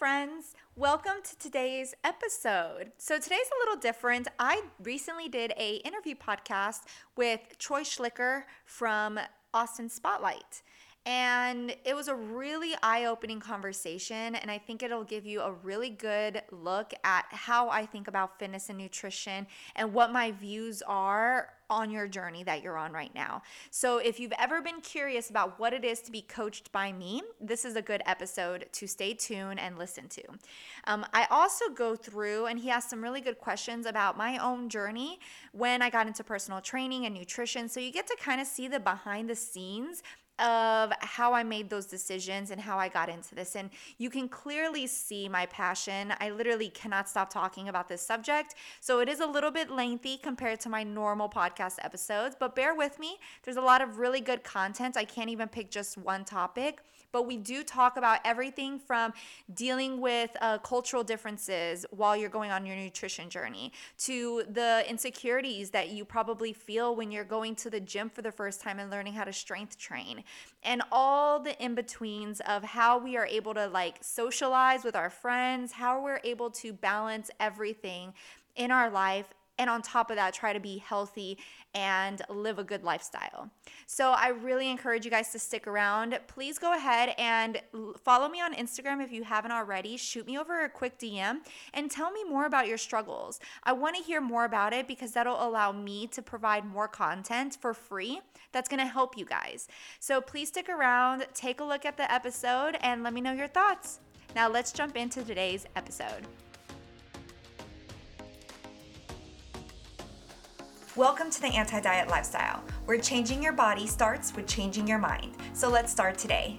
friends. Welcome to today's episode. So today's a little different. I recently did a interview podcast with Troy Schlicker from Austin Spotlight. And it was a really eye opening conversation. And I think it'll give you a really good look at how I think about fitness and nutrition and what my views are on your journey that you're on right now. So, if you've ever been curious about what it is to be coached by me, this is a good episode to stay tuned and listen to. Um, I also go through, and he has some really good questions about my own journey when I got into personal training and nutrition. So, you get to kind of see the behind the scenes of how I made those decisions and how I got into this. And you can clearly see my passion. I literally cannot stop talking about this subject. So it is a little bit lengthy compared to my normal podcast episodes, but bear with me. There's a lot of really good content. I can't even pick just one topic but we do talk about everything from dealing with uh, cultural differences while you're going on your nutrition journey to the insecurities that you probably feel when you're going to the gym for the first time and learning how to strength train. And all the in betweens of how we are able to like socialize with our friends, how we're able to balance everything in our life and on top of that, try to be healthy and live a good lifestyle. So I really encourage you guys to stick around. Please go ahead and follow me on Instagram if you haven't already. Shoot me over a quick DM and tell me more about your struggles. I want to hear more about it because that'll allow me to provide more content for free that's going to help you guys. So please stick around, take a look at the episode, and let me know your thoughts. Now let's jump into today's episode. Welcome to the Anti Diet Lifestyle, where changing your body starts with changing your mind. So let's start today.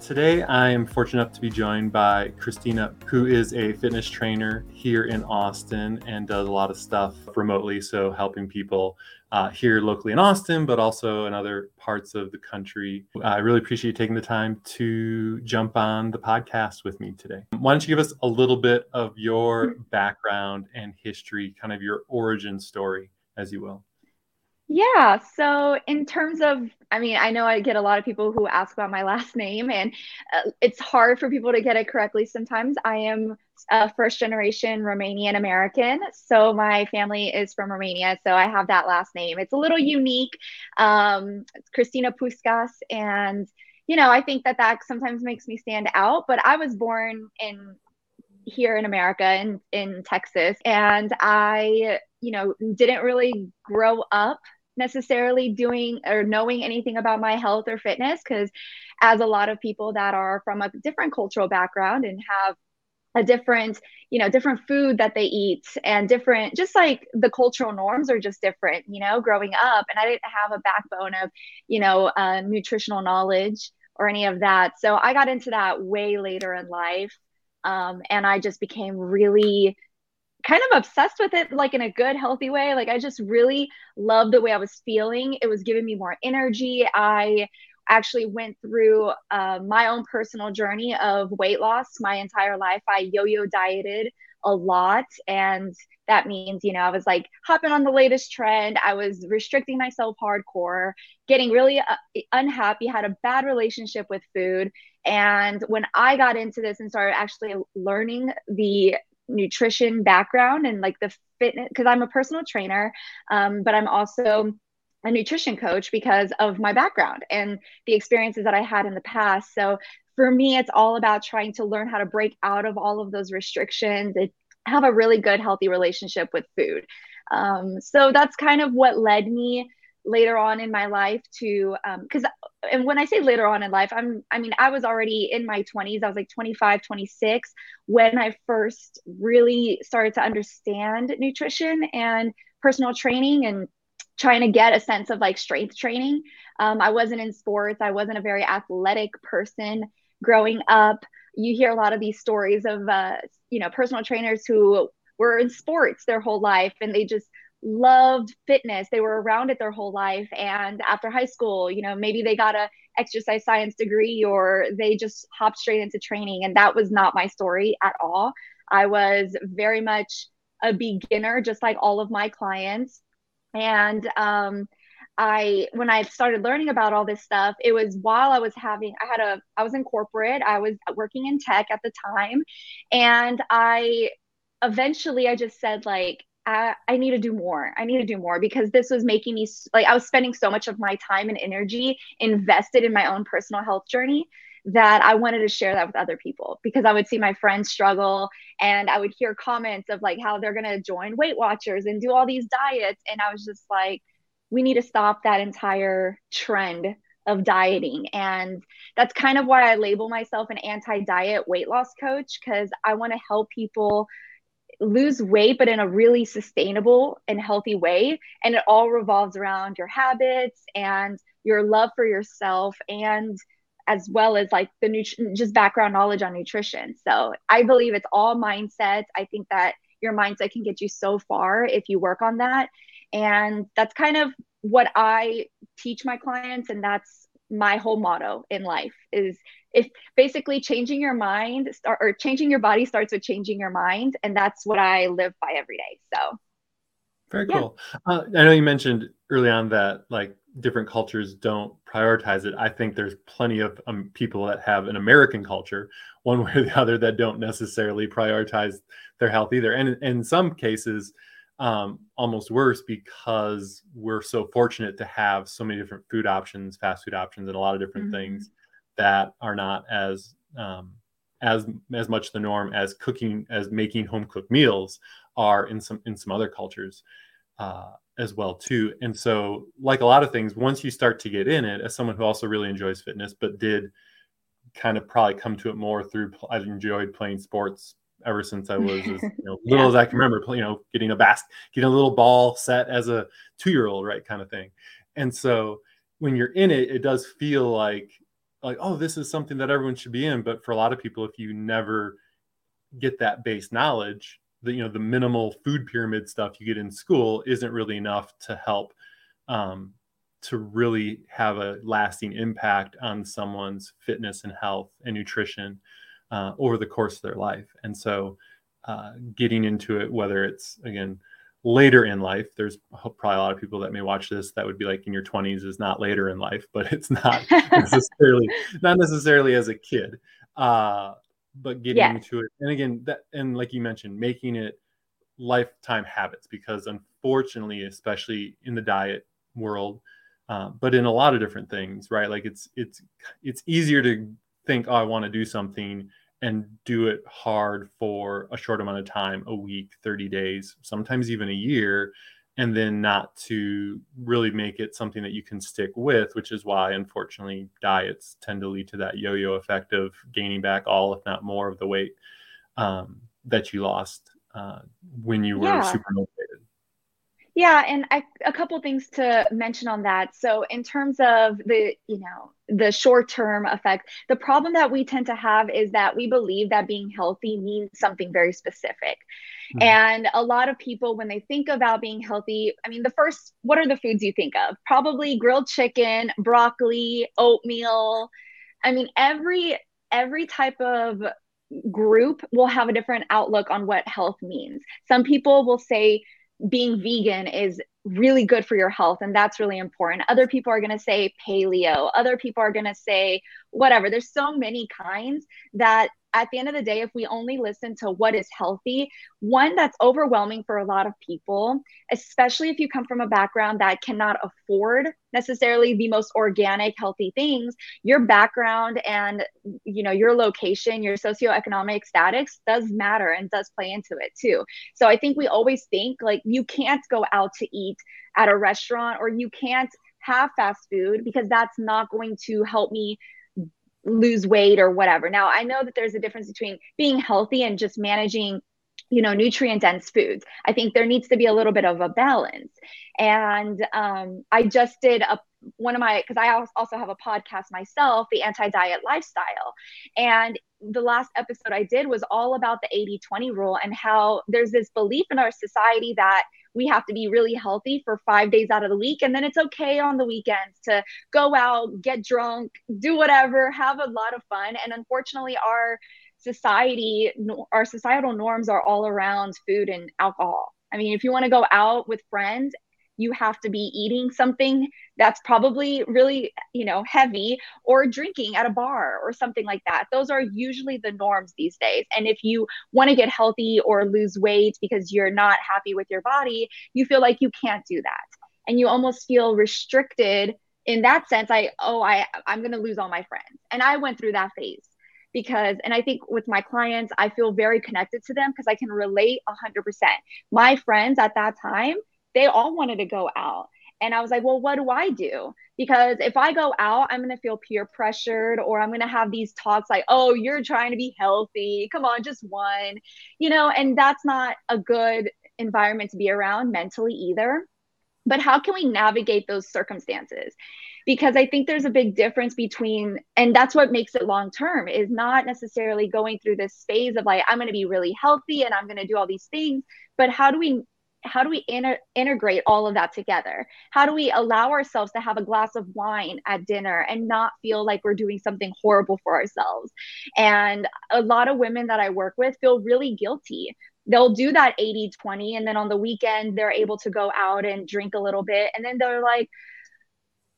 Today, I am fortunate enough to be joined by Cristina, who is a fitness trainer here in Austin and does a lot of stuff remotely. So, helping people uh, here locally in Austin, but also in other parts of the country. I really appreciate you taking the time to jump on the podcast with me today. Why don't you give us a little bit of your background and history, kind of your origin story, as you will? Yeah. So, in terms of, I mean, I know I get a lot of people who ask about my last name, and uh, it's hard for people to get it correctly sometimes. I am a first generation Romanian American. So, my family is from Romania. So, I have that last name. It's a little unique. Um, Cristina Puscas. And, you know, I think that that sometimes makes me stand out. But I was born in here in America in in Texas. And I you know didn't really grow up necessarily doing or knowing anything about my health or fitness because as a lot of people that are from a different cultural background and have a different you know different food that they eat and different just like the cultural norms are just different you know growing up. And i didn't have a backbone of you know uh, nutritional knowledge or any of that. So i got into that way later in life um, and i just became really kind of obsessed with it like in a good healthy way. Like i just really loved the way i was feeling. It was giving me more energy. I actually went through uh, my own personal journey of weight loss my entire life. I yo-yo dieted a lot. And that means you know i was like hopping on the latest trend. I was restricting myself hardcore getting really uh, unhappy had a bad relationship with food. And when i got into this and started actually learning the nutrition background and like the fitness because I'm a personal trainer, um, but I'm also a nutrition coach because of my background and the experiences that I had in the past. So for me, it's all about trying to learn how to break out of all of those restrictions and have a really good, healthy relationship with food. Um, so that's kind of what led me later on in my life to because um, and when i say later on in life i'm i mean i was already in my 20s i was like 25 26 when i first really started to understand nutrition and personal training and trying to get a sense of like strength training. Um, i wasn't in sports. I wasn't a very athletic person growing up you hear a lot of these stories of uh, you know personal trainers who were in sports their whole life and they just loved fitness. They were around it their whole life. And after high school you know maybe they got a exercise science degree or they just hopped straight into training. And that was not my story at all. I was very much a beginner just like all of my clients. And um, I when I started learning about all this stuff, it was while I was having I had a I was in corporate, I was working in tech at the time, and I eventually I just said like I, I need to do more. I need to do more because this was making me like I was spending so much of my time and energy invested in my own personal health journey that I wanted to share that with other people because I would see my friends struggle and I would hear comments of like how they're going to join Weight Watchers and do all these diets. And I was just like, we need to stop that entire trend of dieting. And that's kind of why I label myself an anti diet weight loss coach because I want to help people lose weight, but in a really sustainable and healthy way. And it all revolves around your habits and your love for yourself and as well as like the nut- just background knowledge on nutrition. So I believe it's all mindsets. I think that your mindset can get you so far if you work on that. And that's kind of what I teach my clients. And that's my whole motto in life is if basically changing your mind start, or changing your body starts with changing your mind. And that's what I live by every day. So very cool. Uh, I know you mentioned early on that like different cultures don't prioritize it. I think there's plenty of um, people that have an American culture, one way or the other, that don't necessarily prioritize their health either. And, and in some cases, um, almost worse because we're so fortunate to have so many different food options, fast food options, and a lot of different mm-hmm. things that are not as um, as as much the norm as cooking as making home cooked meals are in some in some other cultures. Uh, as well too and so like a lot of things once you start to get in it as someone who also really enjoys fitness but did kind of probably come to it more through i enjoyed playing sports ever since i was as you know, little yeah. as i can remember you know getting a basket getting a little ball set as a two year old right kind of thing. And so when you're in it it does feel like like oh this is something that everyone should be in. But for a lot of people if you never get that base knowledge the you know the minimal food pyramid stuff you get in school isn't really enough to help um, to really have a lasting impact on someone's fitness and health and nutrition uh, over the course of their life. And so uh, getting into it whether it's again later in life there's probably a lot of people that may watch this that would be like in your 20s is not later in life but it's not necessarily not necessarily as a kid. Uh, but getting yes. into it and again that and like you mentioned making it lifetime habits because unfortunately especially in the diet world uh, but in a lot of different things right? Like it's it's it's easier to think oh i want to do something and do it hard for a short amount of time a week 30 days sometimes even a year and then not to really make it something that you can stick with, which is why, unfortunately, diets tend to lead to that yo yo effect of gaining back all, if not more, of the weight um, that you lost uh, when you were yeah. super. Yeah, and I, a couple things to mention on that. So, in terms of the, you know, the short-term effect, the problem that we tend to have is that we believe that being healthy means something very specific. Mm-hmm. And a lot of people, when they think about being healthy, I mean, the first, what are the foods you think of? Probably grilled chicken, broccoli, oatmeal. I mean, every every type of group will have a different outlook on what health means. Some people will say being vegan is really good for your health and that's really important. Other people are going to say paleo, other people are going to say whatever. There's so many kinds that at the end of the day, if we only listen to what is healthy, one that's overwhelming for a lot of people, especially if you come from a background that cannot afford necessarily the most organic, healthy things, your background and you know your location, your socioeconomic status does matter and does play into it too. So I think we always think like you can't go out to eat at a restaurant or you can't have fast food because that's not going to help me lose weight or whatever. Now, I know that there's a difference between being healthy and just managing you know nutrient dense foods. I think there needs to be a little bit of a balance. And um, i just did a one of my because i also have a podcast myself the anti-diet lifestyle. And the last episode i did was all about the 80-20 rule and how there's this belief in our society that we have to be really healthy for five days out of the week. And then it's okay on the weekends to go out, get drunk, do whatever, have a lot of fun. And unfortunately, our society, our societal norms are all around food and alcohol. I mean, if you want to go out with friends, you have to be eating something that's probably really, you know, heavy or drinking at a bar or something like that. Those are usually the norms these days. And if you want to get healthy or lose weight because you're not happy with your body, you feel like you can't do that. And you almost feel restricted in that sense. I, oh, I, I'm going to lose all my friends. And I went through that phase because and i think with my clients i feel very connected to them because i can relate 100% my friends at that time they all wanted to go out and I was like, well, what do I do? Because if I go out, I'm going to feel peer pressured or I'm going to have these talks like, oh, you're trying to be healthy. Come on, just one, you know, and that's not a good environment to be around mentally either. But how can we navigate those circumstances? Because I think there's a big difference between, and that's what makes it long term, is not necessarily going through this phase of like, I'm going to be really healthy and I'm going to do all these things. But how do we how do we inter- integrate all of that together? How do we allow ourselves to have a glass of wine at dinner and not feel like we're doing something horrible for ourselves? And a lot of women that i work with feel really guilty. They'll do that 80 20 and then on the weekend they're able to go out and drink a little bit and then they're like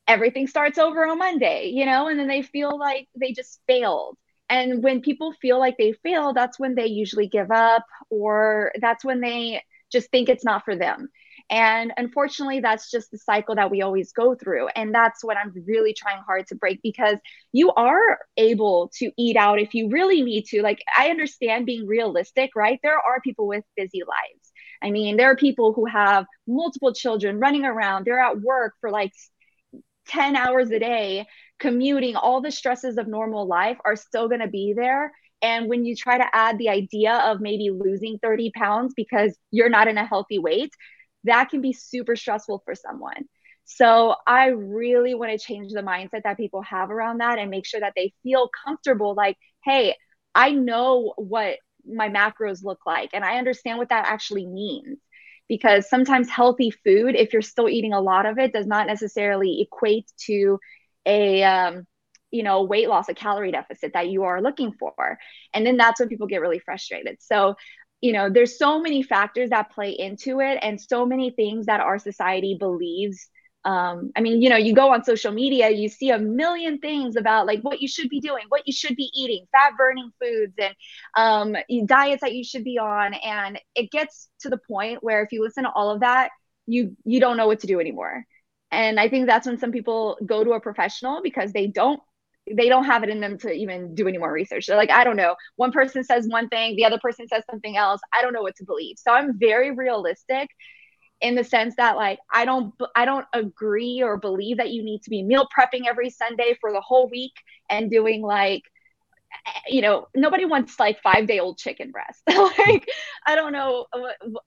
everything starts over on monday you know? And then they feel like they just failed. And when people feel like they fail that's when they usually give up or that's when they just think it's not for them. And unfortunately, that's just the cycle that we always go through. And that's what I'm really trying hard to break because you are able to eat out if you really need to. Like, I understand being realistic, right? There are people with busy lives. I mean, there are people who have multiple children running around, they're at work for like 10 hours a day, commuting, all the stresses of normal life are still going to be there. And when you try to add the idea of maybe losing 30 pounds because you're not in a healthy weight, that can be super stressful for someone. So I really want to change the mindset that people have around that and make sure that they feel comfortable like, hey, I know what my macros look like and I understand what that actually means. Because sometimes healthy food, if you're still eating a lot of it, does not necessarily equate to a um, you know weight loss a calorie deficit that you are looking for and then that's when people get really frustrated so you know there's so many factors that play into it and so many things that our society believes um, I mean, you know, you go on social media, you see a million things about like what you should be doing, what you should be eating, fat burning foods, and um, diets that you should be on. And it gets to the point where if you listen to all of that, you you don't know what to do anymore. And I think that's when some people go to a professional because they don't they don't have it in them to even do any more research. They're like, I don't know. One person says one thing, the other person says something else. I don't know what to believe. So I'm very realistic in the sense that like I don't I don't agree or believe that you need to be meal prepping every Sunday for the whole week and doing like you know nobody wants like five day old chicken breast like i don't know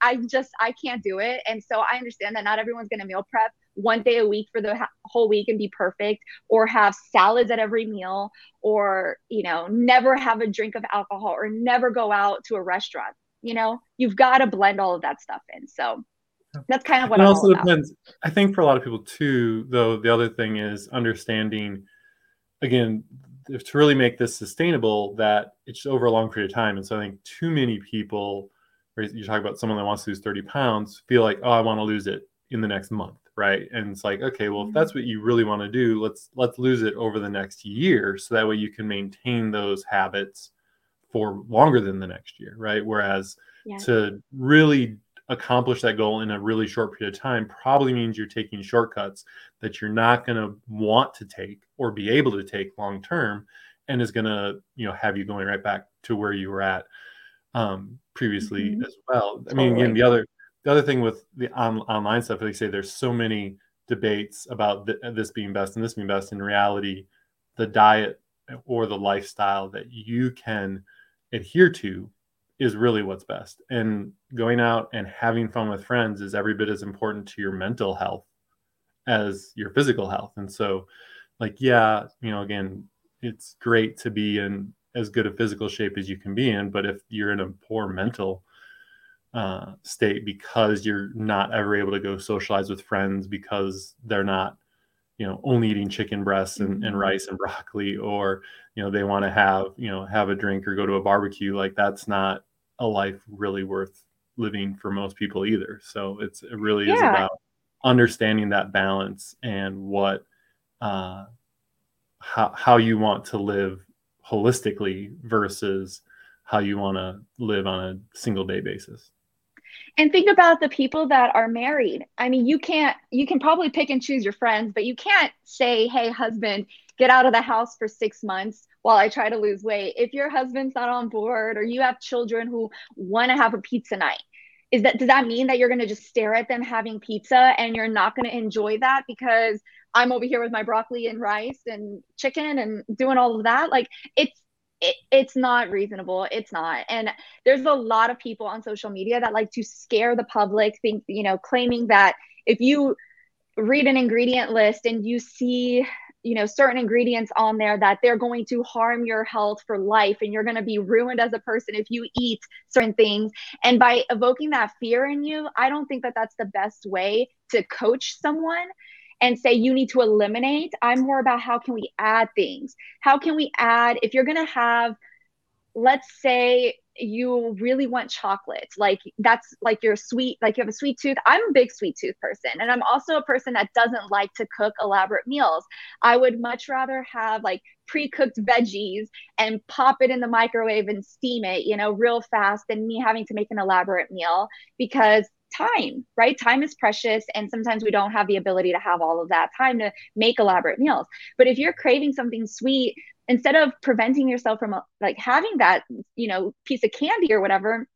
i just i can't do it and so i understand that not everyone's going to meal prep one day a week for the whole week and be perfect or have salads at every meal or you know never have a drink of alcohol or never go out to a restaurant you know? You've got to blend all of that stuff in so that's kind of what it I'm also depends. I think for a lot of people too though the other thing is understanding again to really make this sustainable that it's over a long period of time and so i think too many people you talk about someone that wants to lose 30 pounds feel like oh i want to lose it in the next month right and it's like okay well if that's mm-hmm. what you really want to do let's let's lose it over the next year so that way you can maintain those habits for longer than the next year right whereas yeah. to really accomplish that goal in a really short period of time probably means you're taking shortcuts that you're not going to want to take or be able to take long term and is going to you know have you going right back to where you were at um, previously mm-hmm. as well i mean again the other the other thing with the on, online stuff, like say, there's so many debates about th- this being best and this being best. In reality, the diet or the lifestyle that you can adhere to is really what's best. And going out and having fun with friends is every bit as important to your mental health as your physical health. And so, like, yeah, you know, again, it's great to be in as good a physical shape as you can be in, but if you're in a poor mental uh, state because you're not ever able to go socialize with friends because they're not you know only eating chicken breasts and, and mm-hmm. rice and broccoli or you know they want to have you know have a drink or go to a barbecue like that's not a life really worth living for most people either so it's it really yeah. is about understanding that balance and what uh, how how you want to live holistically versus how you want to live on a single day basis and think about the people that are married. I mean you can't you can probably pick and choose your friends but you can't say hey husband get out of the house for six months while i try to lose weight. If your husband's not on board or you have children who want to have a pizza night is that does that mean that you're going to just stare at them having pizza and you're not going to enjoy that because i'm over here with my broccoli and rice and chicken and doing all of that? Like it's it, it's not reasonable. It's not. And there's a lot of people on social media that like to scare the public think you know claiming that if you read an ingredient list and you see you know certain ingredients on there that they're going to harm your health for life and you're going to be ruined as a person if you eat certain things. And by evoking that fear in you i don't think that that's the best way to coach someone and say you need to eliminate. I'm more about how can we add things? How can we add if you're going to have let's say you really want chocolate like that's like your sweet like you have a sweet tooth i'm a big sweet tooth person and i'm also a person that doesn't like to cook elaborate meals i would much rather have like pre-cooked veggies and pop it in the microwave and steam it you know real fast than me having to make an elaborate meal because time, right? Time is precious. And sometimes we don't have the ability to have all of that time to make elaborate meals. But if you're craving something sweet, instead of preventing yourself from uh, like having that, you know, piece of candy or whatever,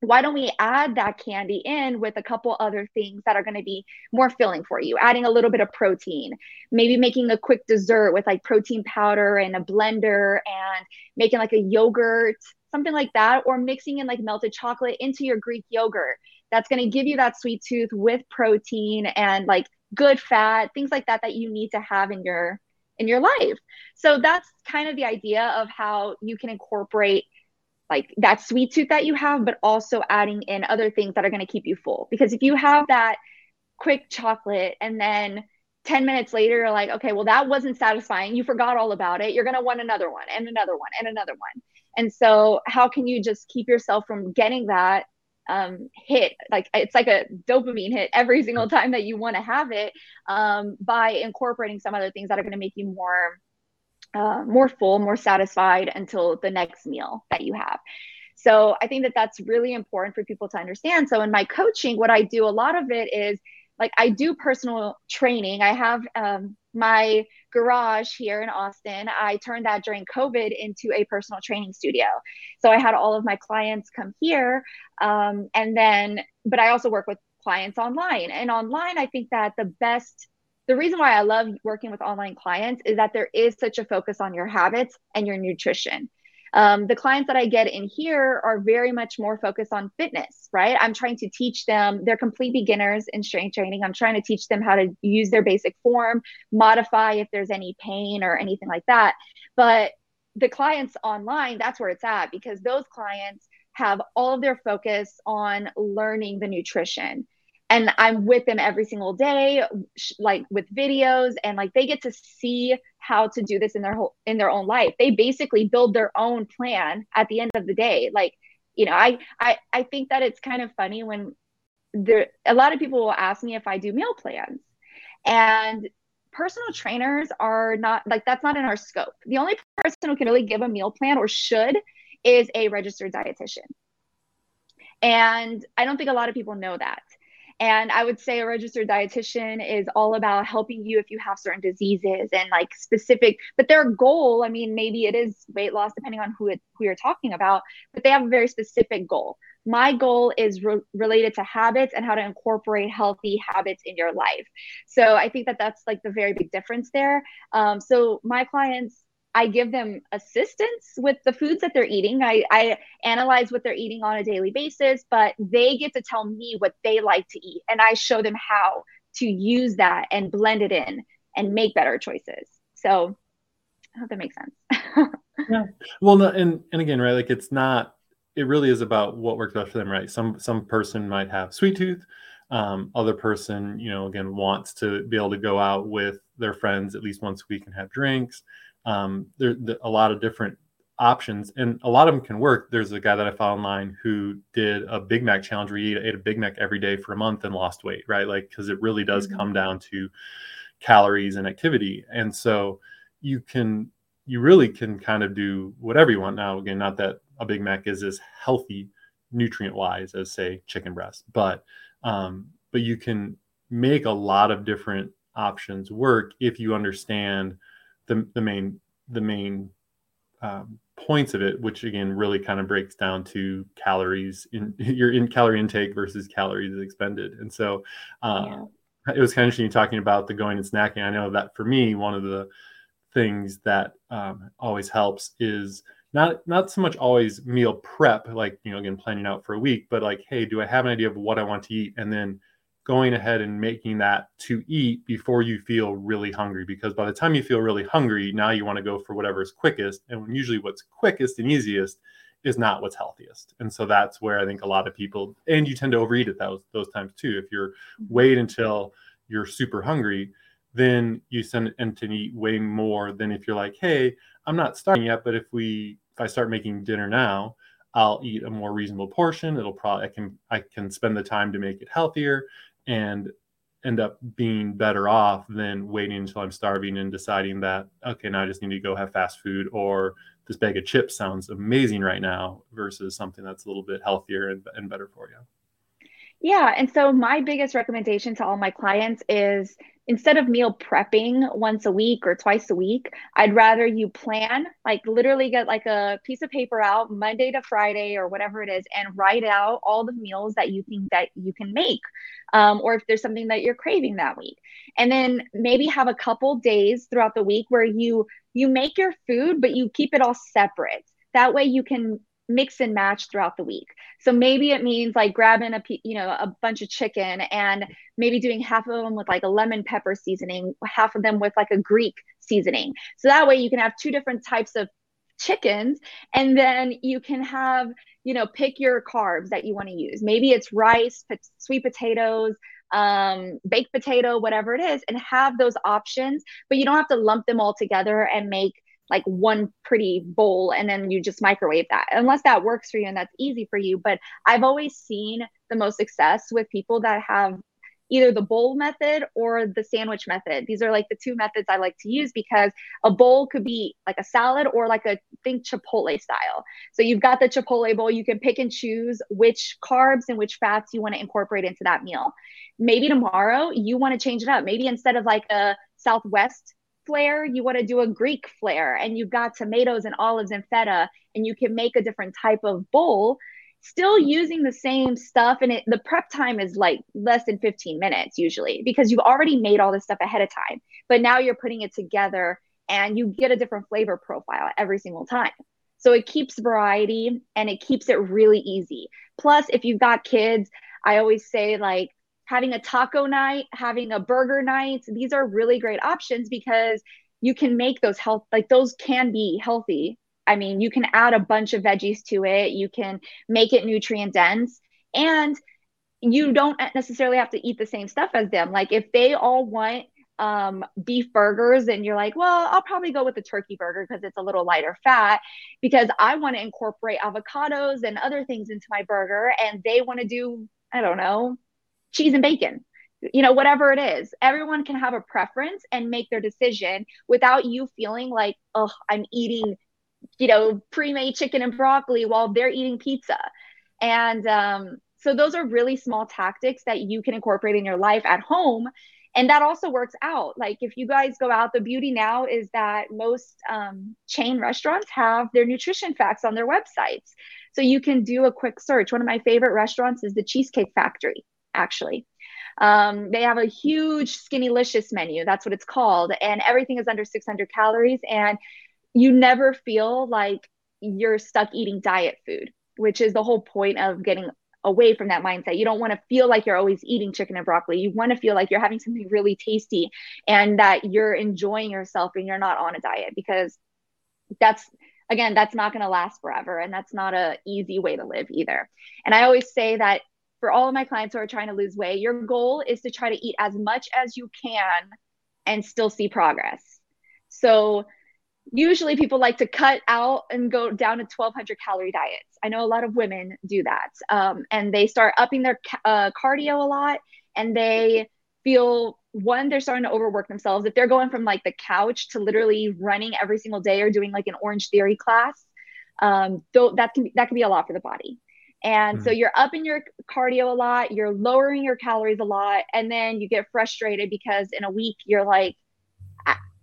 why don't we add that candy in with a couple other things that are going to be more filling for you adding a little bit of protein maybe making a quick dessert with like protein powder and a blender and making like a yogurt something like that or mixing in like melted chocolate into your greek yogurt that's going to give you that sweet tooth with protein and like good fat things like that that you need to have in your in your life. So that's kind of the idea of how you can incorporate like that sweet tooth that you have but also adding in other things that are going to keep you full. Because if you have that quick chocolate and then 10 minutes later you're like okay well that wasn't satisfying. You forgot all about it. You're going to want another one and another one and another one. And so how can you just keep yourself from getting that um, hit like it's like a dopamine hit every single time that you want to have it um, by incorporating some other things that are going to make you more uh, more full more satisfied until the next meal that you have. So i think that that's really important for people to understand. So in my coaching what i do a lot of it is like I do personal training. I have um, my garage here in Austin. I turned that during COVID into a personal training studio. So I had all of my clients come here. Um, and then, but I also work with clients online. And online, I think that the best, the reason why I love working with online clients is that there is such a focus on your habits and your nutrition. Um, the clients that I get in here are very much more focused on fitness, right? I'm trying to teach them, they're complete beginners in strength training. I'm trying to teach them how to use their basic form, modify if there's any pain or anything like that. But the clients online, that's where it's at because those clients have all of their focus on learning the nutrition and I'm with them every single day, like with videos, and like they get to see how to do this in their whole in their own life. They basically build their own plan at the end of the day. Like, you know, I I I think that it's kind of funny when there a lot of people will ask me if I do meal plans, and personal trainers are not like that's not in our scope. The only person who can really give a meal plan or should is a registered dietitian. And I don't think a lot of people know that. And I would say a registered dietitian is all about helping you if you have certain diseases and like specific, but their goal, I mean, maybe it is weight loss depending on who it who you're talking about, but they have a very specific goal. My goal is re- related to habits and how to incorporate healthy habits in your life. So I think that that's like the very big difference there. Um, so my clients I give them assistance with the foods that they're eating. I, I analyze what they're eating on a daily basis, but they get to tell me what they like to eat. And I show them how to use that and blend it in and make better choices. So I hope that makes sense. yeah. Well, and, and again, right, like it's not, it really is about what works best for them, right? Some, some person might have sweet tooth. Um, other person, you know, again, wants to be able to go out with their friends at least once a week and have drinks um, there, there a lot of different options and a lot of them can work. There's a guy that i found online who did a big mac challenge where he ate a big mac every day for a month and lost weight right? Like because it really does mm-hmm. come down to calories and activity. And so you can you really can kind of do whatever you want. Now again not that a big mac is as healthy nutrient wise as say chicken breast but um but you can make a lot of different options work if you understand the, the main the main um, points of it, which again really kind of breaks down to calories in your in calorie intake versus calories expended. And so uh, yeah. it was kind of interesting talking about the going and snacking. I know that for me, one of the things that um, always helps is not not so much always meal prep, like you know, again planning out for a week, but like, hey, do I have an idea of what I want to eat, and then going ahead and making that to eat before you feel really hungry because by the time you feel really hungry now you want to go for whatever is quickest and usually what's quickest and easiest is not what's healthiest and so that's where i think a lot of people and you tend to overeat at those those times too if you're mm-hmm. wait until you're super hungry then you tend to eat way more than if you're like hey i'm not starting yet but if we if i start making dinner now I'll eat a more reasonable portion. It'll probably I can I can spend the time to make it healthier and end up being better off than waiting until I'm starving and deciding that, okay, now I just need to go have fast food or this bag of chips sounds amazing right now versus something that's a little bit healthier and, and better for you. Yeah. And so my biggest recommendation to all my clients is instead of meal prepping once a week or twice a week, I'd rather you plan, like literally get like a piece of paper out Monday to Friday or whatever it is, and write out all the meals that you think that you can make, um, or if there's something that you're craving that week, and then maybe have a couple days throughout the week where you you make your food, but you keep it all separate. That way you can mix and match throughout the week. So maybe it means like grabbing a you know a bunch of chicken and maybe doing half of them with like a lemon pepper seasoning, half of them with like a Greek seasoning. So that way you can have two different types of chickens and then you can have you know pick your carbs that you want to use. Maybe it's rice, sweet potatoes, um, baked potato, whatever it is, and have those options, but you don't have to lump them all together and make like one pretty bowl and then you just microwave that. Unless that works for you and that's easy for you but i've always seen the most success with people that have either the bowl method or the sandwich method. These are like the two methods i like to use because a bowl could be like a salad or like a think chipotle style. So you've got the chipotle bowl you can pick and choose which carbs and which fats you want to incorporate into that meal. Maybe tomorrow you want to change it up. Maybe instead of like a southwest flair, you want to do a Greek flair, and you've got tomatoes and olives and feta, and you can make a different type of bowl, still using the same stuff. And it, the prep time is like less than 15 minutes usually because you've already made all this stuff ahead of time. But now you're putting it together and you get a different flavor profile every single time. So it keeps variety and it keeps it really easy. Plus, if you've got kids, I always say, like, having a taco night, having a burger night. These are really great options because you can make those health like those can be healthy. I mean, you can add a bunch of veggies to it, you can make it nutrient dense and you don't necessarily have to eat the same stuff as them. Like if they all want um, beef burgers and you're like, well, I'll probably go with the turkey burger because it's a little lighter fat because I want to incorporate avocados and other things into my burger and they want to do, I don't know, cheese and bacon you know whatever it is. Everyone can have a preference and make their decision without you feeling like oh i'm eating you know pre-made chicken and broccoli while they're eating pizza. And um, so those are really small tactics that you can incorporate in your life at home. And that also works out. Like if you guys go out the beauty now is that most um, chain restaurants have their nutrition facts on their websites. So you can do a quick search. One of my favorite restaurants is the cheesecake factory actually. Um, they have a huge Skinnylicious menu. That's what it's called. And everything is under 600 calories. And you never feel like you're stuck eating diet food, which is the whole point of getting away from that mindset. You don't want to feel like you're always eating chicken and broccoli. You want to feel like you're having something really tasty and that you're enjoying yourself and you're not on a diet because that's again that's not going to last forever and that's not a easy way to live either. And I always say that for all of my clients who are trying to lose weight, your goal is to try to eat as much as you can and still see progress. So usually people like to cut out and go down to 1200 calorie diets. I know a lot of women do that um, and they start upping their uh, cardio a lot and they feel one they're starting to overwork themselves. If they're going from like the couch to literally running every single day or doing like an orange theory class um, though that can that can be a lot for the body and mm-hmm. so you're upping your cardio a lot you're lowering your calories a lot and then you get frustrated because in a week you're like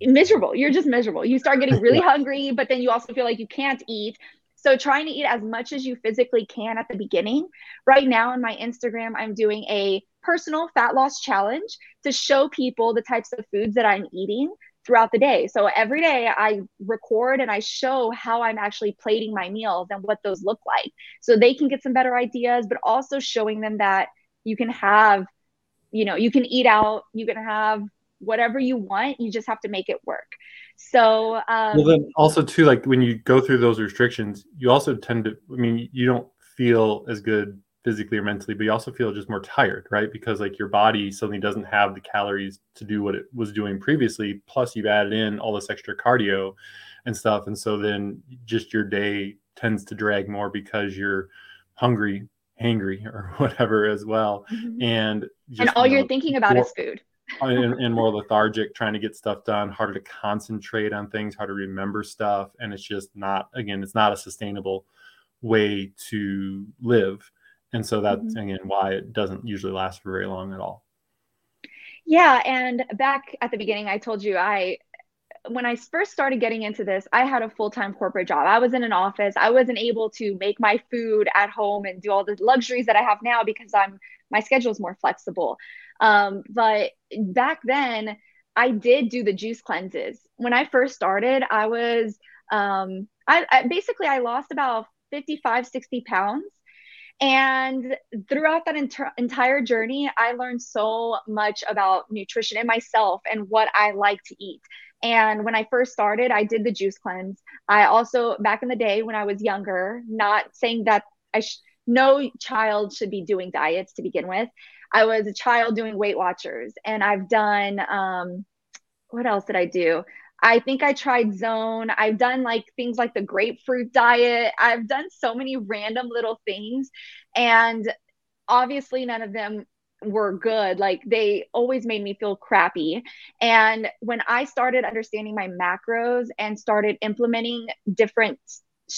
miserable. You're just miserable. You start getting really hungry, but then you also feel like you can't eat. So trying to eat as much as you physically can at the beginning. Right now on my Instagram, I'm doing a personal fat loss challenge to show people the types of foods that I'm eating throughout the day. So every day I record and I show how I'm actually plating my meals and what those look like. So they can get some better ideas, but also showing them that you can have, you know, you can eat out, you can have whatever you want you just have to make it work so um, well then also too like when you go through those restrictions you also tend to i mean you don't feel as good physically or mentally but you also feel just more tired right? Because like your body suddenly doesn't have the calories to do what it was doing previously plus you've added in all this extra cardio and stuff and so then just your day tends to drag more because you're hungry hangry or whatever as well. Mm-hmm. and and all you are thinking about more, is food and, and, more lethargic trying to get stuff done harder to concentrate on things harder to remember stuff and it's just not again it's not a sustainable way to live and so that's mm-hmm. again why it doesn't usually last for very long at all yeah and back at the beginning i told you i when I first started getting into this, I had a full time corporate job. I was in an office. I wasn't able to make my food at home and do all the luxuries that I have now because I'm my schedule is more flexible. Um, but back then, I did do the juice cleanses. When I first started, I was, um, I, I basically, I lost about 55, 60 pounds. And throughout that ent- entire journey, I learned so much about nutrition and myself and what I like to eat. And when I first started, I did the juice cleanse. I also, back in the day when I was younger, not saying that I sh- no child should be doing diets to begin with. I was a child doing Weight Watchers, and I've done um, what else did I do? I think I tried Zone. I've done like things like the grapefruit diet. I've done so many random little things, and obviously none of them were good. Like they always made me feel crappy. And when I started understanding my macros and started implementing different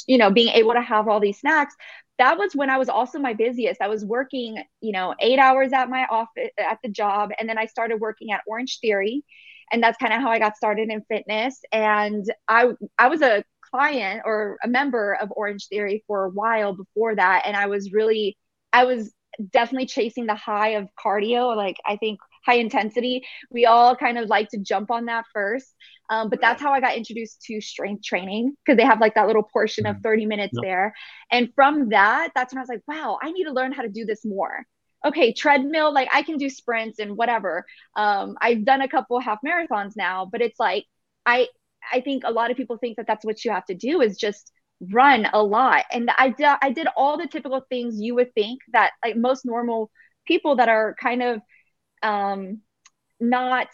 you know being able to have all these snacks that was when I was also my busiest. I was working, you know, eight hours at my office at the job. And then I started working at Orange Theory. And that's kind of how I got started in fitness. And I I was a client or a member of Orange Theory for a while before that. And I was really, I was definitely chasing the high of cardio. Like I think high intensity. We all kind of like to jump on that first. Um, but that's how I got introduced to strength training because they have like that little portion of mm-hmm. 30 minutes yep. there. And from that, that's when I was like, wow, I need to learn how to do this more. Okay, treadmill, like I can do sprints and whatever. Um, I've done a couple half marathons now, but it's like I I think a lot of people think that that's what you have to do is just run a lot. And I did I did all the typical things you would think that like most normal people that are kind of um, not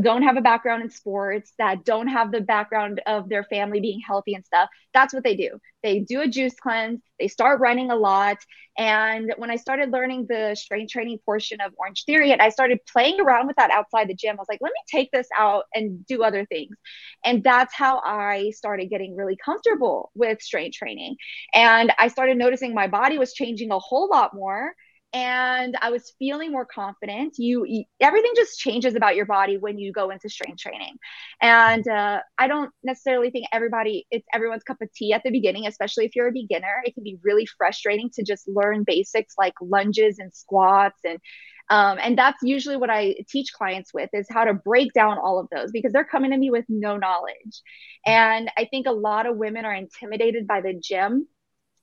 don't have a background in sports that don't have the background of their family being healthy and stuff that's what they do. They do a juice cleanse they start running a lot and when i started learning the strength training portion of orange theory and i started playing around with that outside the gym i was like let me take this out and do other things. And that's how i started getting really comfortable with strength training. And i started noticing my body was changing a whole lot more and I was feeling more confident. You, everything just changes about your body when you go into strength training, and uh, I don't necessarily think everybody it's everyone's cup of tea at the beginning, especially if you're a beginner. It can be really frustrating to just learn basics like lunges and squats and. Um, and that's usually what I teach clients with is how to break down all of those because they're coming to me with no knowledge. And I think a lot of women are intimidated by the gym.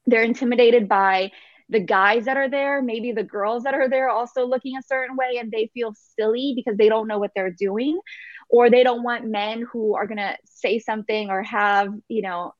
They're intimidated by the guys that are there, maybe the girls that are there also looking a certain way and they feel silly because they don't know what they're doing or they don't want men who are going to say something or have, you know,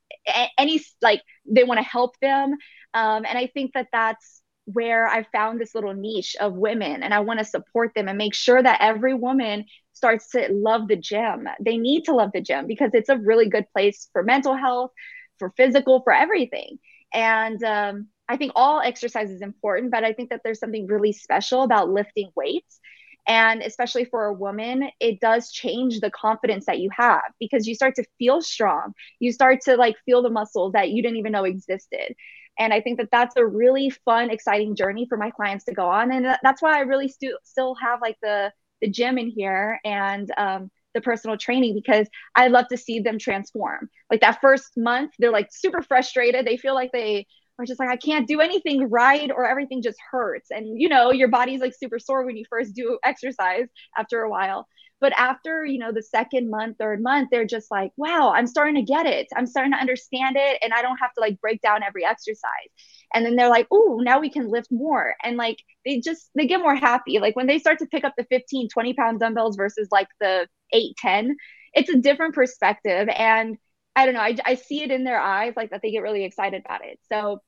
any like they want to help them. Um, and I think that that's where I found this little niche of women and I want to support them and make sure that every woman starts to love the gym. They need to love the gym because it's a really good place for mental health, for physical, for everything. And um, I think all exercise is important, but I think that there's something really special about lifting weights. And especially for a woman, it does change the confidence that you have because you start to feel strong. You start to like feel the muscles that you didn't even know existed. And I think that that's a really fun, exciting journey for my clients to go on. And that's why I really stu- still have like the the gym in here and um, the personal training because I love to see them transform. Like that first month, they're like super frustrated. They feel like they are just like, I can't do anything right or everything just hurts. And you know, your body's like super sore when you first do exercise after a while. But after, you know, the second month, third month, they're just like, wow, I'm starting to get it. I'm starting to understand it. And I don't have to like break down every exercise. And then they're like, oh, now we can lift more. And like they just, they get more happy. Like when they start to pick up the 15, 20 pound dumbbells versus like the 8, 10, it's a different perspective. And I don't know, I, I see it in their eyes, like that they get really excited about it. So,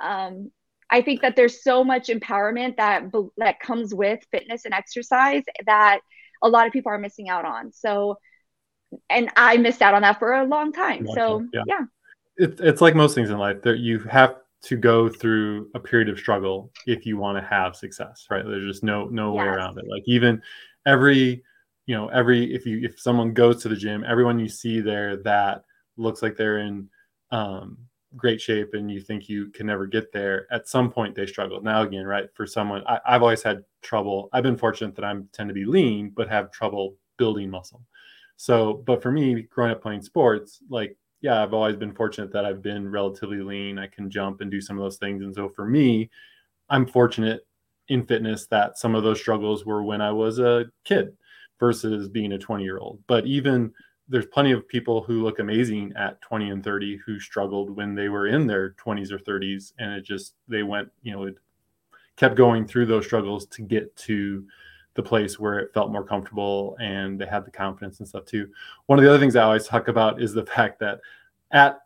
um, I think that there's so much empowerment that that comes with fitness and exercise that a lot of people are missing out on. So, and I missed out on that for a long time. Long so, time. yeah. yeah. It, it's like most things in life that you have to go through a period of struggle if you want to have success, right? There's just no no yes. way around it. Like even every, you know, every if you if someone goes to the gym, everyone you see there that looks like they're in um, great shape and you think you can never get there at some point they struggle. Now again right for someone I, have always had trouble i've been fortunate that i tend to be lean but have trouble building muscle. So but for me growing up playing sports like yeah i've always been fortunate that i've been relatively lean i can jump and do some of those things. And so for me i'm fortunate in fitness that some of those struggles were when i was a kid versus being a 20 year old. But even there's plenty of people who look amazing at 20 and 30 who struggled when they were in their 20s or 30s and it just they went you know it kept going through those struggles to get to the place where it felt more comfortable and they had the confidence and stuff too one of the other things i always talk about is the fact that at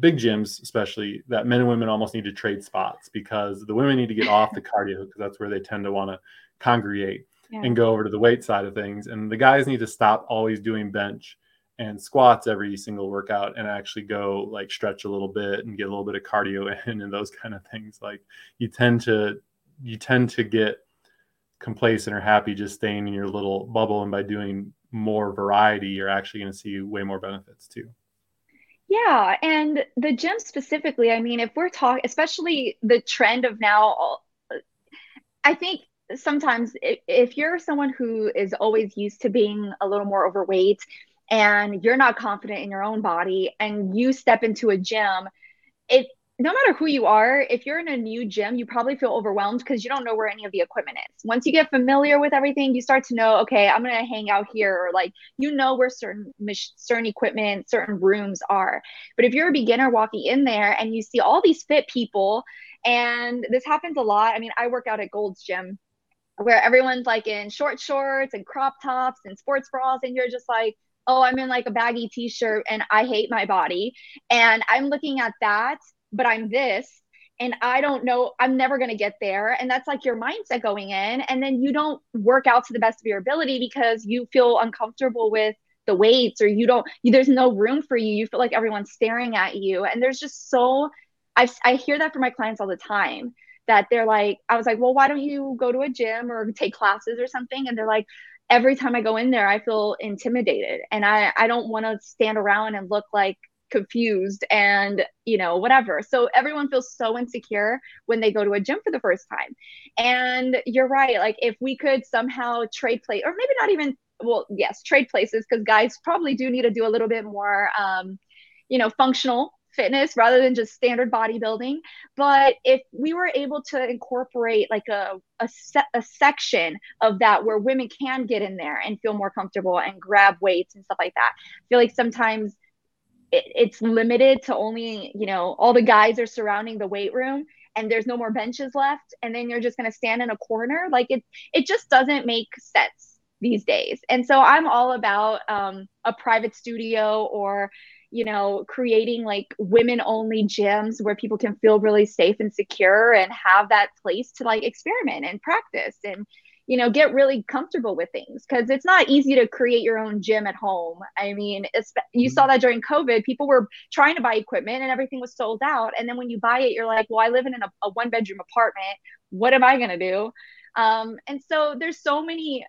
big gyms especially that men and women almost need to trade spots because the women need to get off the cardio because that's where they tend to want to congregate yeah. and go over to the weight side of things and the guys need to stop always doing bench and squats every single workout and actually go like stretch a little bit and get a little bit of cardio in and those kind of things. Like you tend to you tend to get complacent or happy just staying in your little bubble and by doing more variety you're actually going to see way more benefits too. Yeah and the gym specifically i mean if we're talking especially the trend of now i think sometimes if you're someone who is always used to being a little more overweight and you're not confident in your own body and you step into a gym, it no matter who you are, if you're in a new gym, you probably feel overwhelmed because you don't know where any of the equipment is. Once you get familiar with everything, you start to know, okay, I'm gonna hang out here, or like you know where certain certain equipment, certain rooms are. But if you're a beginner walking in there and you see all these fit people, and this happens a lot. I mean, I work out at Gold's Gym, where everyone's like in short shorts and crop tops and sports bras, and you're just like oh, I'm in like a baggy t shirt and I hate my body. And I'm looking at that, but I'm this. And I don't know, I'm never going to get there. And that's like your mindset going in. And then you don't work out to the best of your ability because you feel uncomfortable with the weights or you don't, you, there's no room for you. You feel like everyone's staring at you. And there's just so, I, I hear that from my clients all the time that they're like, I was like, well, why don't you go to a gym or take classes or something? And they're like, every time I go in there, I feel intimidated and I, I don't want to stand around and look like confused and, you know, whatever. So everyone feels so insecure when they go to a gym for the first time. And you're right. Like if we could somehow trade place or maybe not even, well, yes, trade places because guys probably do need to do a little bit more, um, you know, functional fitness rather than just standard bodybuilding. But if we were able to incorporate like a a, se- a section of that where women can get in there and feel more comfortable and grab weights and stuff like that, I feel like sometimes it, it's limited to only you know all the guys are surrounding the weight room and there's no more benches left and then you're just going to stand in a corner like it it just doesn't make sense these days and so i'm all about um, a private studio or you know, creating like women only gyms where people can feel really safe and secure and have that place to like experiment and practice. And, you know get really comfortable with things because it's not easy to create your own gym at home i mean you saw mm-hmm. that during covid people were trying to buy equipment and everything was sold out and then when you buy it you're like well i live in a, a one bedroom apartment what am i going to do um, and so there's so many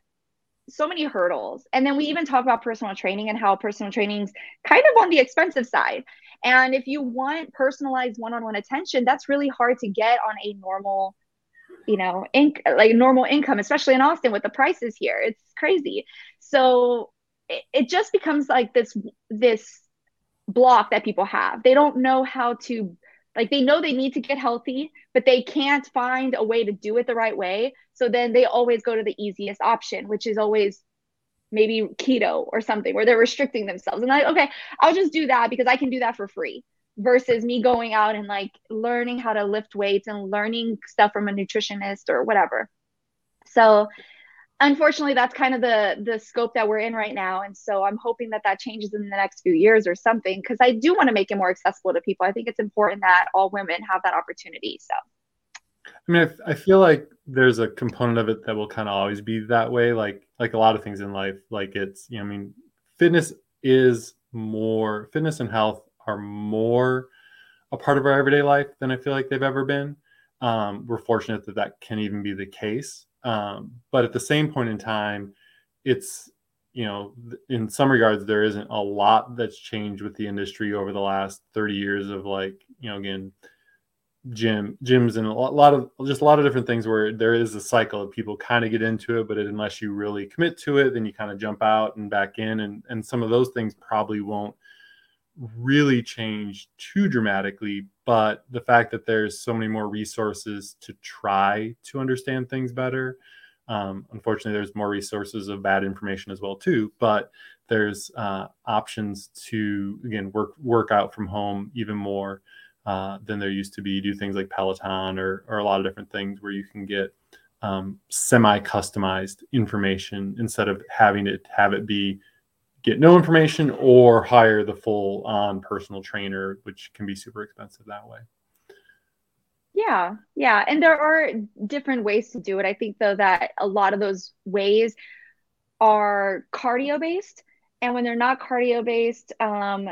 so many hurdles and then we even talk about personal training and how personal training's kind of on the expensive side and if you want personalized one-on-one attention that's really hard to get on a normal you know, inc- like normal income, especially in Austin with the prices here. It's crazy. So it, it just becomes like this this block that people have. They don't know how to like they know they need to get healthy, but they can't find a way to do it the right way. So then they always go to the easiest option, which is always maybe keto or something where they're restricting themselves. And like, okay, I'll just do that because I can do that for free versus me going out and like learning how to lift weights and learning stuff from a nutritionist or whatever. So unfortunately that's kind of the the scope that we're in right now and so i'm hoping that that changes in the next few years or something because i do want to make it more accessible to people i think it's important that all women have that opportunity so i mean i, feel like there's a component of it that will kind of always be that way like like a lot of things in life like it's you know i mean fitness is more fitness and health are more a part of our everyday life than I feel like they've ever been. Um, we're fortunate that that can even be the case. Um, but at the same point in time, it's you know in some regards there isn't a lot that's changed with the industry over the last 30 years of like you know again gym gyms and a lot of just a lot of different things where there is a cycle of people kind of get into it but unless you really commit to it then you kind of jump out and back in and and some of those things probably won't really changed too dramatically, but the fact that there's so many more resources to try to understand things better. Um, unfortunately, there's more resources of bad information as well too. But there's uh, options to again work work out from home even more uh, than there used to be. Do things like Peloton or or a lot of different things where you can get um, semi customized information instead of having to have it be get no information or hire the full on personal trainer, which can be super expensive that way. Yeah, yeah. And there are different ways to do it. I think, though, that a lot of those ways are cardio based. And when they're not cardio based, um,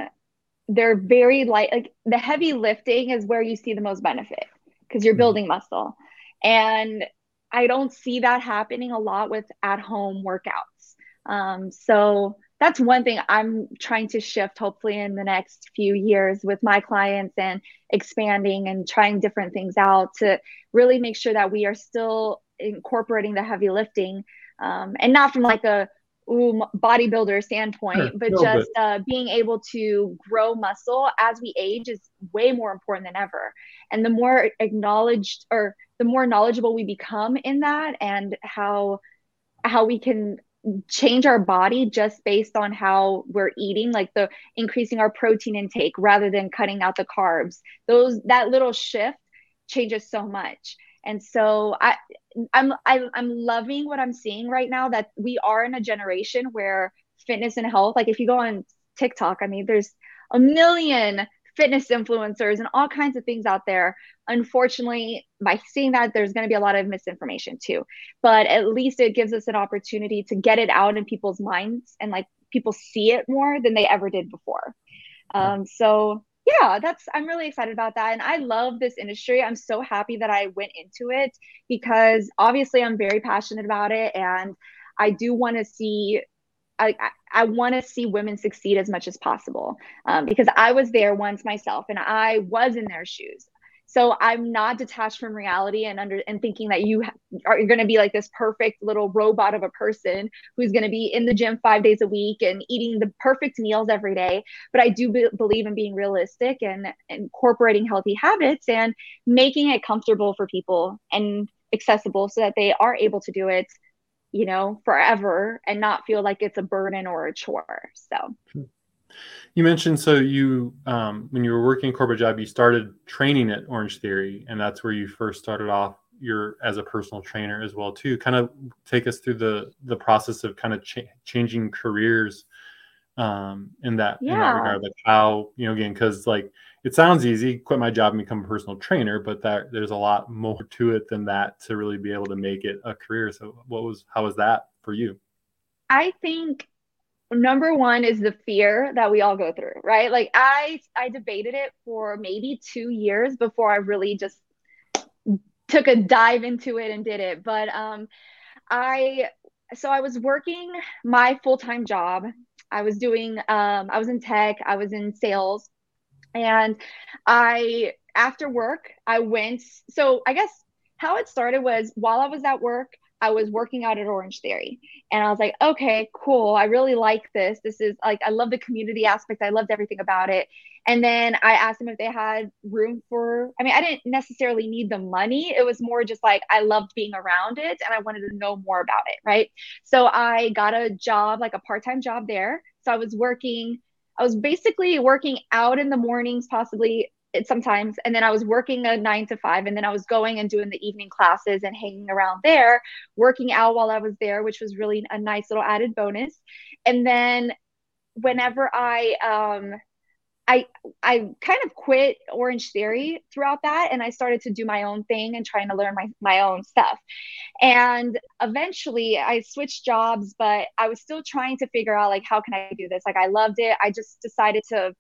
they're very light. Like the heavy lifting is where you see the most benefit because you're mm-hmm. building muscle. And I don't see that happening a lot with at home workouts. Um, so, that's one thing I'm trying to shift hopefully in the next few years with my clients and expanding and trying different things out to really make sure that we are still incorporating the heavy lifting um, and not from like a ooh, bodybuilder standpoint, sure. but just. Uh, being able to grow muscle as we age is way more important than ever. And the more acknowledged or the more knowledgeable we become in that and how how we can change our body just based on how we're eating like the increasing our protein intake rather than cutting out the carbs. Those that little shift changes so much. And so i i'm I, am i am loving what i'm seeing right now that we are in a generation where fitness and health like if you go on tiktok i mean there's a million fitness influencers and all kinds of things out there. Unfortunately, by seeing that, there's going to be a lot of misinformation too. But at least it gives us an opportunity to get it out in people's minds and like people see it more than they ever did before. Um, so yeah, that's I'm really excited about that. And I love this industry. I'm so happy that I went into it because obviously I'm very passionate about it and I do want to see I, I want to see women succeed as much as possible um, because I was there once myself and I was in their shoes. So I'm not detached from reality and under and thinking that you are going to be like this perfect little robot of a person who's going to be in the gym five days a week and eating the perfect meals every day. But I do be- believe in being realistic and incorporating healthy habits and making it comfortable for people and accessible so that they are able to do it you know, forever and not feel like it's a burden or a chore. So you mentioned so you um, when you were working corporate job, you started training at Orange Theory, and that's where you first started off your as a personal trainer as well too. Kind of take us through the the process of kind of cha- changing careers um, in that yeah. in that regard, like how you know again because like it sounds easy, quit my job and become a personal trainer, but that there's a lot more to it than that to really be able to make it a career. So what was how was that for you? I think number one is the fear that we all go through right like i i debated it for maybe two years before i really just took a dive into it and did it but um i so i was working my full-time job i was doing um i was in tech i was in sales and i after work i went so i guess how it started was while i was at work I was working out at Orange Theory. And I was like, okay, cool. I really like this. This is like, I love the community aspect. I loved everything about it. And then I asked them if they had room for, I mean, I didn't necessarily need the money. It was more just like, I loved being around it and I wanted to know more about it. Right. So I got a job, like a part time job there. So I was working, I was basically working out in the mornings, possibly sometimes and then i was working a nine to five and then i was going and doing the evening classes and hanging around there working out while i was there which was really a nice little added bonus. And then whenever i um I I kind of quit Orange Theory throughout that and I started to do my own thing and trying to learn my my own stuff. And eventually I switched jobs but I was still trying to figure out like how can I do this? Like I loved it. I just decided to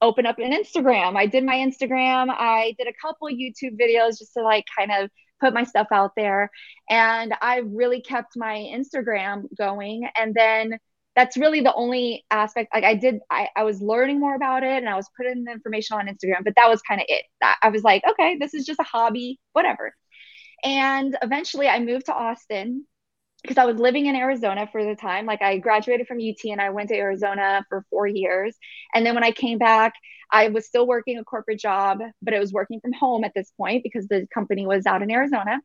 open up an Instagram. I did my Instagram. I did a couple YouTube videos just to like kind of put my stuff out there. And I really kept my Instagram going. And then that's really the only aspect. Like I did, I, I was learning more about it and I was putting the information on Instagram, but that was kind of it. I was like, okay, this is just a hobby, whatever. And eventually I moved to Austin because I was living in Arizona for the time. Like I graduated from UT and I went to Arizona for four years. And then when I came back, I was still working a corporate job, but it was working from home at this point because the company was out in Arizona.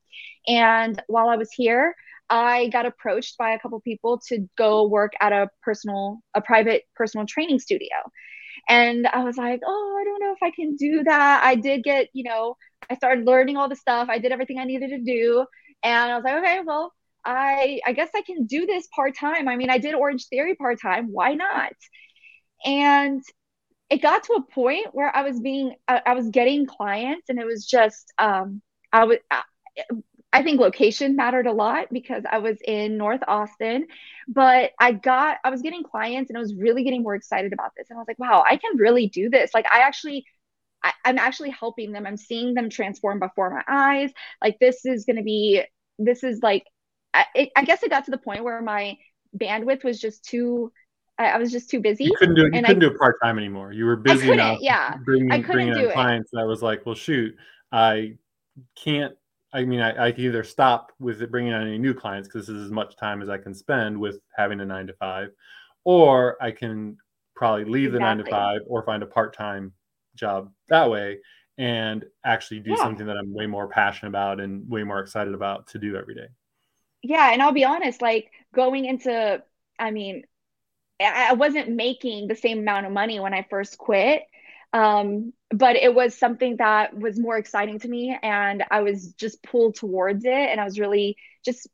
And while I was here, I got approached by a couple people to go work at a personal, a private personal training studio. And I was like, oh, I don't know if I can do that. I did get, you know, I started learning all the stuff. I did everything I needed to do. And I was like, okay, well, I I guess I can do this part time. I mean, I did Orange Theory part time. Why not? And it got to a point where I was being I, I was getting clients, and it was just um, I was. I, I think location mattered a lot because I was in North Austin, but I got I was getting clients and I was really getting more excited about this. And I was like, wow, I can really do this. Like I actually I, am actually helping them. I'm seeing them transform before my eyes. Like this is gonna be this is like I, I guess it got to the point where my bandwidth was just too I, I was just too busy. You couldn't do it. You couldn't I, do it part time anymore. You were busy enough. Yeah, bringing, I couldn't bringing do clients. I was like, well, shoot, I can't. I mean, I, I can either stop with bringing on any new clients because this is as much time as I can spend with having a nine to five, or I can probably leave exactly. the nine to five or find a part time job that way and actually do yeah. something that I'm way more passionate about and way more excited about to do every day yeah and i'll be honest like going into i mean i wasn't making the same amount of money when i first quit um, but it was something that was more exciting to me and i was just pulled towards it and i was really just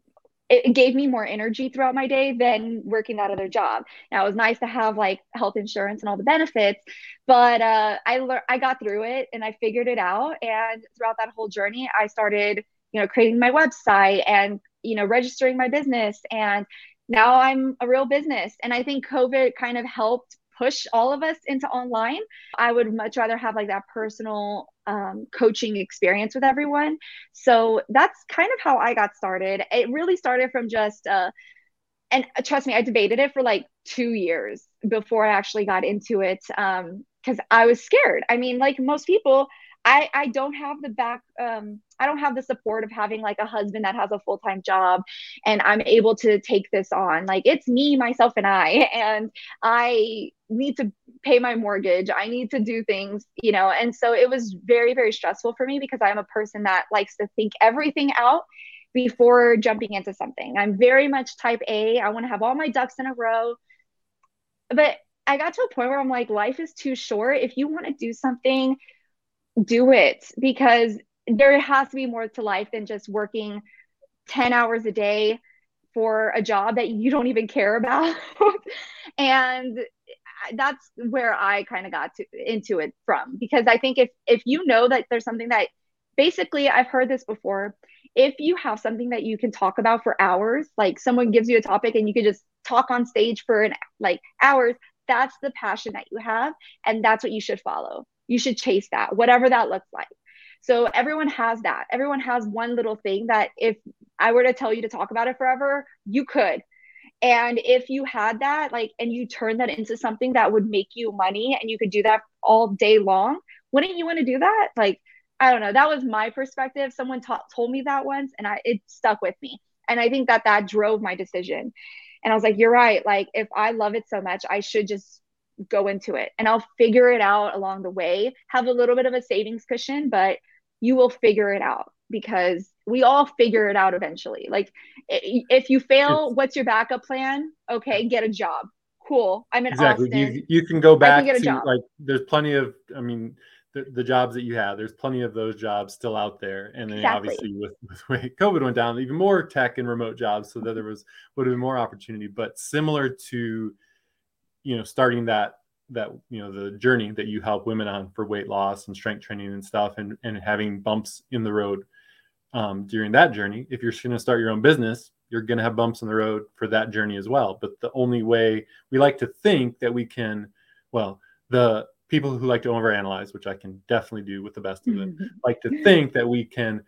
it gave me more energy throughout my day than working that other job. Now it was nice to have like health insurance and all the benefits, but uh, I learned I got through it and I figured it out. And throughout that whole journey, I started, you know, creating my website and you know, registering my business and now I'm a real business. And I think COVID kind of helped push all of us into online. I would much rather have like that personal um, coaching experience with everyone. So that's kind of how I got started. It really started from just, uh, and trust me, I debated it for like two years before I actually got into it because um, I was scared. I mean, like most people, I I don't have the back um I don't have the support of having like a husband that has a full-time job and I'm able to take this on. Like it's me, myself and I and I need to pay my mortgage. I need to do things, you know. And so it was very very stressful for me because I'm a person that likes to think everything out before jumping into something. I'm very much type A. I want to have all my ducks in a row. But I got to a point where I'm like life is too short. If you want to do something do it because there has to be more to life than just working 10 hours a day for a job that you don't even care about. and that's where I kind of got to into it from because I think if if you know that there's something that basically I've heard this before if you have something that you can talk about for hours like someone gives you a topic and you could just talk on stage for an like hours that's the passion that you have and that's what you should follow you should chase that whatever that looks like. So everyone has that. Everyone has one little thing that if i were to tell you to talk about it forever you could. And if you had that like and you turn that into something that would make you money and you could do that all day long wouldn't you want to do that? Like i don't know. That was my perspective. Someone told me that once and i it stuck with me. And i think that that drove my decision. And I was like, you're right. Like, if I love it so much, I should just go into it and I'll figure it out along the way. Have a little bit of a savings cushion, but you will figure it out because we all figure it out eventually. Like, if you fail, what's your backup plan? Okay, get a job. Cool. I'm in exactly. Austin. You, you can go back can to job. like, there's plenty of, I mean, the, the, jobs that you have, there's plenty of those jobs still out there. And then exactly. obviously with, with way COVID went down, even more tech and remote jobs, so that there was would have been more opportunity. But similar to, you know, starting that that you know the journey that you help women on for weight loss and strength training and stuff, and and having bumps in the road um, during that journey. If you're going to start your own business, you're going to have bumps in the road for that journey as well. But the only way we like to think that we can, well, the people who like to overanalyze, which I can definitely do with the best of them, like to think that we can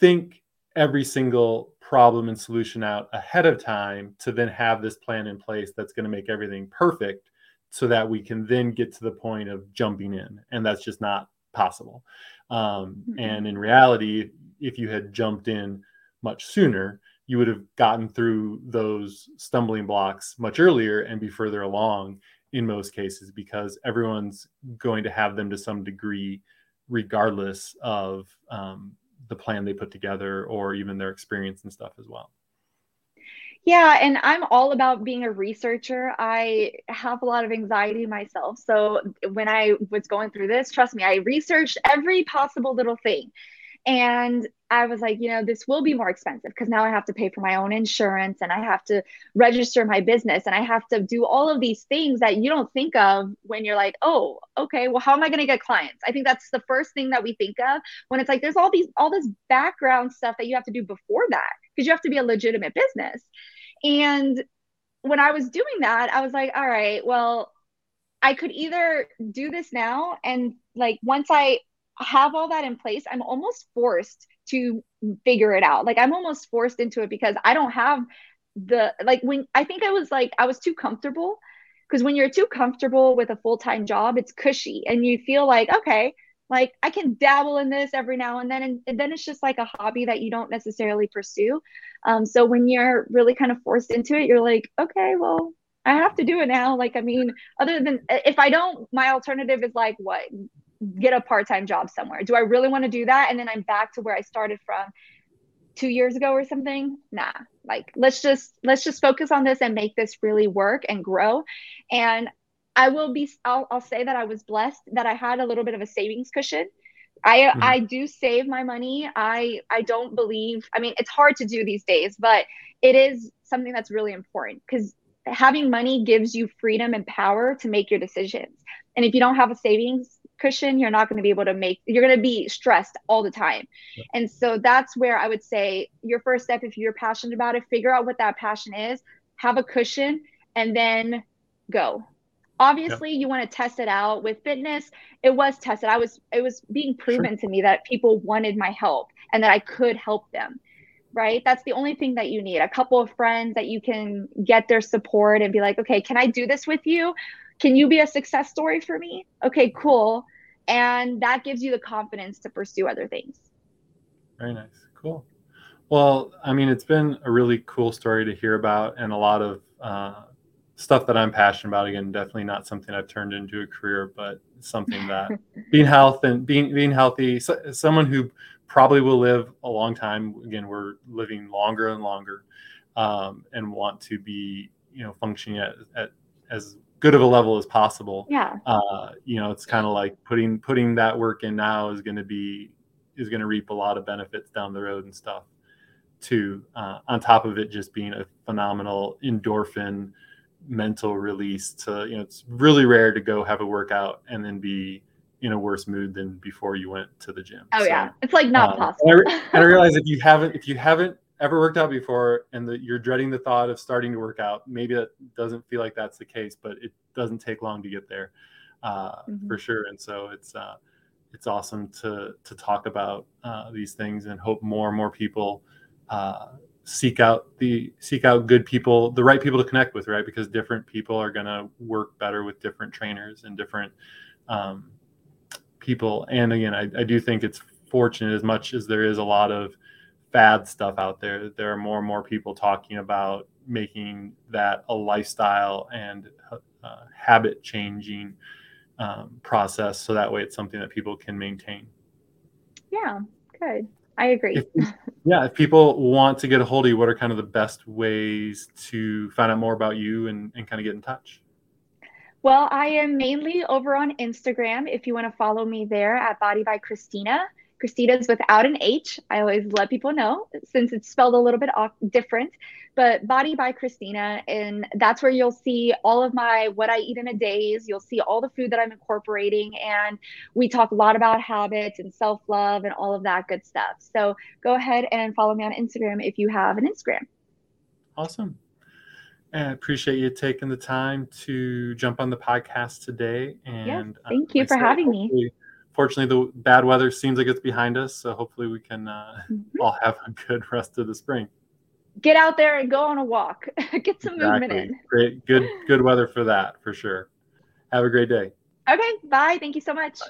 think every single problem and solution out ahead of time to then have this plan in place that's going to make everything perfect so that we can then get to the point of jumping in. And that's just not possible. Um, mm-hmm. And in reality, if you had jumped in much sooner, you would have gotten through those stumbling blocks much earlier and be further along in most cases because everyone's going to have them to some degree regardless of um, the plan they put together or even their experience and stuff as well. Yeah and i'm all about being a researcher. I have a lot of anxiety myself. So when i was going through this trust me i researched every possible little thing and I was like, you know, this will be more expensive because now I have to pay for my own insurance and I have to register my business and I have to do all of these things that you don't think of when you're like, oh, okay, well, how am I going to get clients? I think that's the first thing that we think of when it's like there's all these, all this background stuff that you have to do before that because you have to be a legitimate business. And when I was doing that, I was like, all right, well, I could either do this now and like once I have all that in place, I'm almost forced to figure it out. Like I'm almost forced into it because I don't have the like when I think I was like I was too comfortable because when you're too comfortable with a full-time job, it's cushy and you feel like okay, like I can dabble in this every now and then and, and then it's just like a hobby that you don't necessarily pursue. Um, so when you're really kind of forced into it, you're like, okay, well, I have to do it now. Like, I mean, other than if I don't, my alternative is like what get a part-time job somewhere. Do i really want to do that? And then i'm back to where i started from two years ago or something? Nah. Like let's just let's just focus on this and make this really work and grow. And i will be i'll, I'll say that i was blessed that i had a little bit of a savings cushion. I mm-hmm. i do save my money. I i don't believe i mean it's hard to do these days but it is something that's really important because having money gives you freedom and power to make your decisions. And if you don't have a savings cushion you're not going to be able to make you're going to be stressed all the time. Yep. and so that's where i would say your first step if you're passionate about it figure out what that passion is have a cushion and then go. Obviously yep. you want to test it out with fitness. It was tested. I was it was being proven sure. to me that people wanted my help and that i could help them right? That's the only thing that you need. A couple of friends that you can get their support and be like okay can i do this with you can you be a success story for me? Okay, cool. And that gives you the confidence to pursue other things. Very nice. Cool. Well, I mean, it's been a really cool story to hear about and a lot of uh, stuff that I'm passionate about. Again, definitely not something I've turned into a career, but something that being health and being being healthy. So, someone who probably will live a long time. Again, we're living longer and longer, um, and want to be you know functioning at, at as good of a level as possible. Yeah. Uh, you know, it's kind of like putting putting that work in now is going to be is going to reap a lot of benefits down the road and stuff. Too. Uh, on top of it, just being a phenomenal endorphin mental release to you know it's really rare to go have a workout and then be in a worse mood than before you went to the gym. Oh so, yeah, it's like not um, possible. And I, and I realize if you haven't if you haven't ever worked out before and that you're dreading the thought of starting to work out, maybe that doesn't feel like that's the case, but it doesn't take long to get there uh, mm-hmm. for sure. And so it's uh, it's awesome to to talk about uh, these things and hope more and more people uh, seek out the seek out good people, the right people to connect with, right? Because different people are going to work better with different trainers and different um, people. And again, I, I do think it's fortunate as much as there is a lot of bad stuff out there. There are more and more people talking about making that a lifestyle and uh, habit changing um, process, so that way it's something that people can maintain. Yeah, good. I agree. If, yeah, if people want to get a hold of you, what are kind of the best ways to find out more about you and, and kind of get in touch? Well, I am mainly over on Instagram. If you want to follow me there at Body by Cristina. Cristina's without an H. I always let people know since it's spelled a little bit off, different. But Body by Cristina, and that's where you'll see all of my what I eat in a days. You'll see all the food that I'm incorporating, and we talk a lot about habits and self love and all of that good stuff. So go ahead and follow me on Instagram if you have an Instagram. Awesome. And I appreciate you taking the time to jump on the podcast today. And yes, uh, thank you for having me fortunately the bad weather seems like it's behind us so hopefully we can uh, mm-hmm. all have a good rest of the spring. Get out there and go on a walk. Get some exactly. movement in. Great good good weather for that for sure. Have a great day. Okay bye. Thank you so much. Bye.